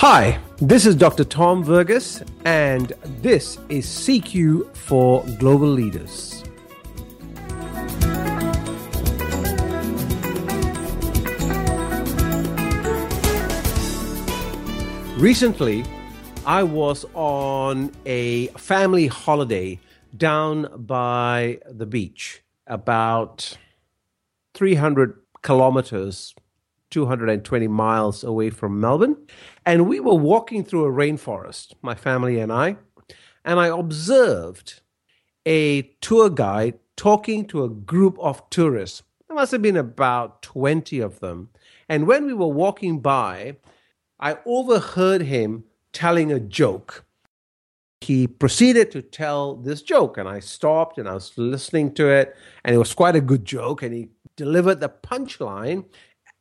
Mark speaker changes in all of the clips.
Speaker 1: Hi, this is Dr. Tom Verghese, and this is CQ for Global Leaders. Recently, I was on a family holiday down by the beach, about 300 kilometers 220 miles away from Melbourne. And we were walking through a rainforest, my family and I, and I observed a tour guide talking to a group of tourists. There must have been about 20 of them. And when we were walking by, I overheard him telling a joke. He proceeded to tell this joke, and I stopped and I was listening to it, and it was quite a good joke. And he delivered the punchline,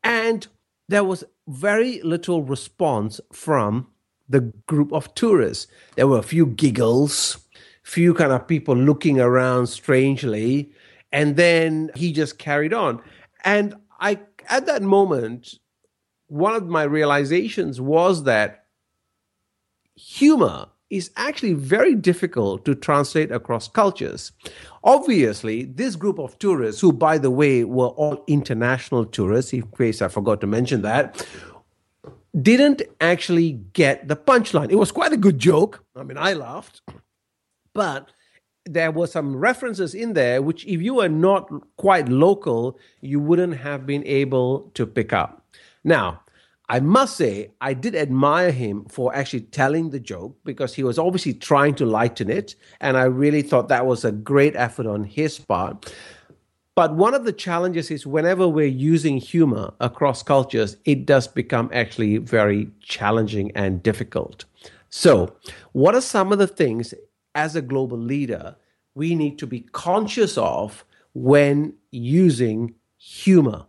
Speaker 1: and there was very little response from the group of tourists. There were a few giggles, few kind of people looking around strangely, and then he just carried on. And I at that moment, one of my realizations was that humor is actually very difficult to translate across cultures. Obviously, this group of tourists, who, by the way, were all international tourists, in case I forgot to mention that, didn't actually get the punchline. It was quite a good joke. I mean, I laughed, but there were some references in there which, if you were not quite local, you wouldn't have been able to pick up. Now, I must say, I did admire him for actually telling the joke because he was obviously trying to lighten it. And I really thought that was a great effort on his part. But one of the challenges is whenever we're using humor across cultures, it does become actually very challenging and difficult. So, what are some of the things as a global leader we need to be conscious of when using humor?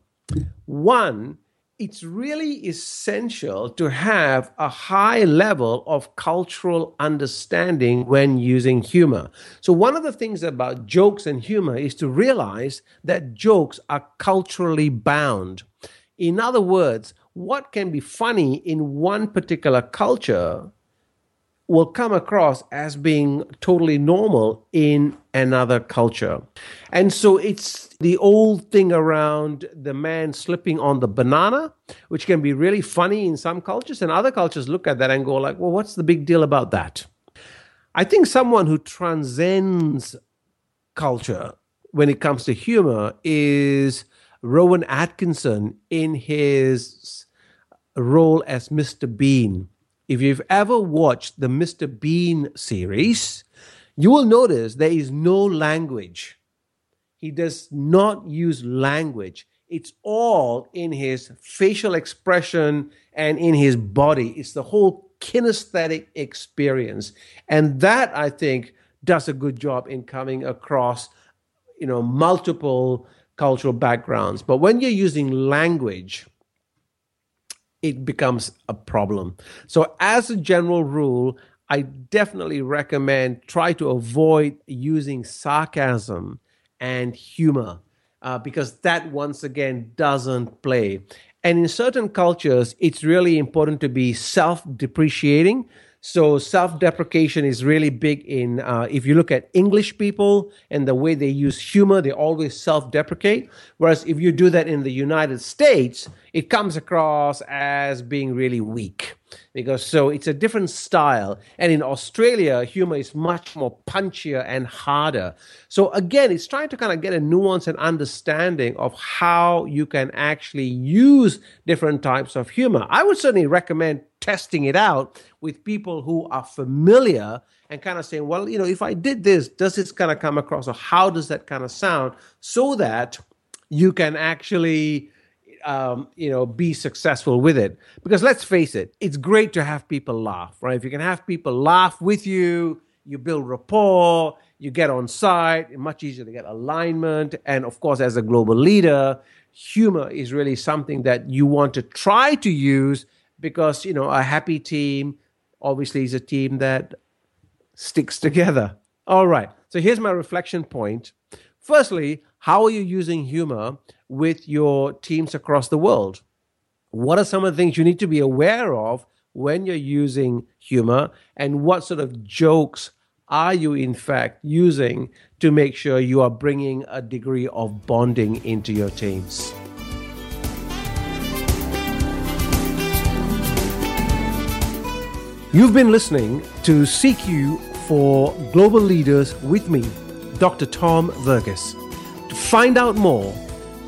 Speaker 1: One, it's really essential to have a high level of cultural understanding when using humor. So, one of the things about jokes and humor is to realize that jokes are culturally bound. In other words, what can be funny in one particular culture will come across as being totally normal in another culture. And so it's the old thing around the man slipping on the banana, which can be really funny in some cultures, and other cultures look at that and go like, "Well, what's the big deal about that?" I think someone who transcends culture when it comes to humor is Rowan Atkinson in his role as Mr. Bean if you've ever watched the Mr. Bean series, you will notice there is no language. He does not use language. It's all in his facial expression and in his body. It's the whole kinesthetic experience. And that, I think, does a good job in coming across, you know, multiple cultural backgrounds. But when you're using language, it becomes a problem. So, as a general rule, I definitely recommend try to avoid using sarcasm and humor uh, because that once again doesn't play. And in certain cultures, it's really important to be self depreciating. So self-deprecation is really big in. Uh, if you look at English people and the way they use humor, they always self-deprecate. Whereas if you do that in the United States, it comes across as being really weak because so it's a different style and in australia humor is much more punchier and harder so again it's trying to kind of get a nuance and understanding of how you can actually use different types of humor i would certainly recommend testing it out with people who are familiar and kind of saying well you know if i did this does this kind of come across or how does that kind of sound so that you can actually um, you know, be successful with it. Because let's face it, it's great to have people laugh, right? If you can have people laugh with you, you build rapport, you get on site, much easier to get alignment. And of course, as a global leader, humor is really something that you want to try to use because, you know, a happy team obviously is a team that sticks together. All right. So here's my reflection point. Firstly, how are you using humor with your teams across the world? What are some of the things you need to be aware of when you're using humor and what sort of jokes are you in fact using to make sure you are bringing a degree of bonding into your teams. You've been listening to CQ for Global Leaders with me, Dr. Tom Verghese. To find out more,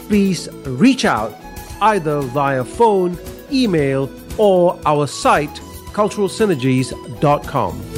Speaker 1: please reach out either via phone, email, or our site, culturalsynergies.com.